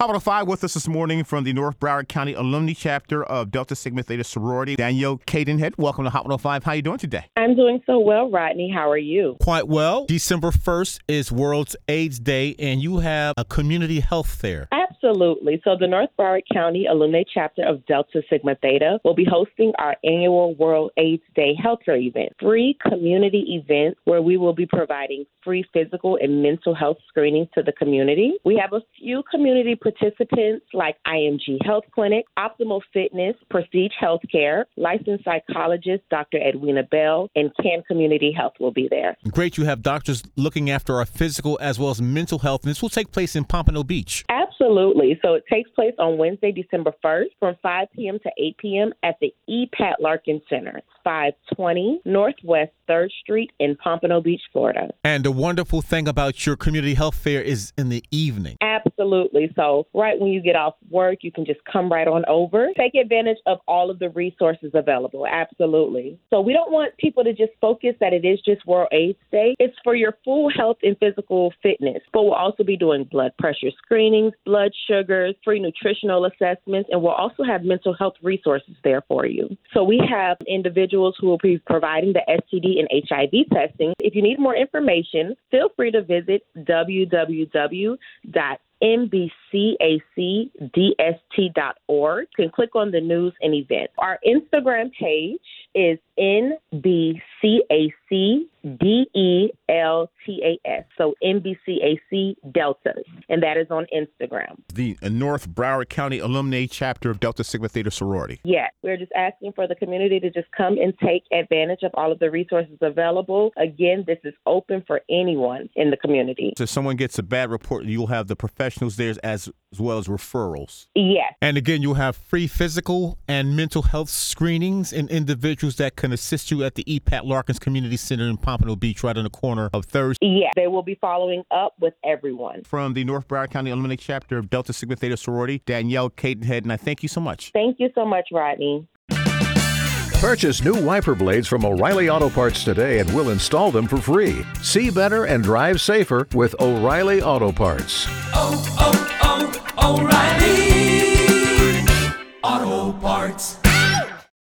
Hot 105 with us this morning from the North Broward County Alumni Chapter of Delta Sigma Theta Sorority, Danielle Cadenhead. Welcome to Hot 105. How are you doing today? I'm doing so well, Rodney. How are you? Quite well. December 1st is World AIDS Day, and you have a community health fair. Absolutely. So, the North Broward County Alumni Chapter of Delta Sigma Theta will be hosting our annual World AIDS Day Health Fair event, free community event where we will be providing free physical and mental health screenings to the community. We have a few community participants like IMG Health Clinic, Optimal Fitness, Prestige Healthcare, licensed psychologist Dr. Edwina Bell, and CAN Community Health will be there. Great. You have doctors looking after our physical as well as mental health, and this will take place in Pompano Beach. Absolutely. So it takes place on Wednesday, December 1st from 5 p.m. to 8 p.m. at the E. Pat Larkin Center, 520 Northwest 3rd Street in Pompano Beach, Florida. And the wonderful thing about your community health fair is in the evening. Absolutely. So, right when you get off work, you can just come right on over. Take advantage of all of the resources available. Absolutely. So, we don't want people to just focus that it is just World AIDS Day. It's for your full health and physical fitness. But we'll also be doing blood pressure screenings, blood sugars, free nutritional assessments, and we'll also have mental health resources there for you. So, we have individuals who will be providing the STD and HIV testing. If you need more information, feel free to visit www.nbcacdst.org. You can click on the news and events. Our Instagram page is NBCACDELTAS. So NBCAC Deltas. And that is on Instagram. The uh, North Broward County Alumni Chapter of Delta Sigma Theta Sorority. Yes. We're just asking for the community to just come and take advantage of all of the resources available. Again, this is open for anyone in the community. So if someone gets a bad report, you'll have the professionals there as, as well as referrals. Yes. And again, you'll have free physical and mental health screenings and individuals that can assist you at the EPAT Larkins Community Center in Pompano Beach, right on the corner of Thursday. Yes. They will be following up with everyone. From the North Broward County Alumni Chapter of Delta Sigma Theta Sorority, Danielle Cadenhead, and I thank you so much. Thank you so much, Rodney. Purchase new wiper blades from O'Reilly Auto Parts today and we'll install them for free. See better and drive safer with O'Reilly Auto Parts. oh, oh,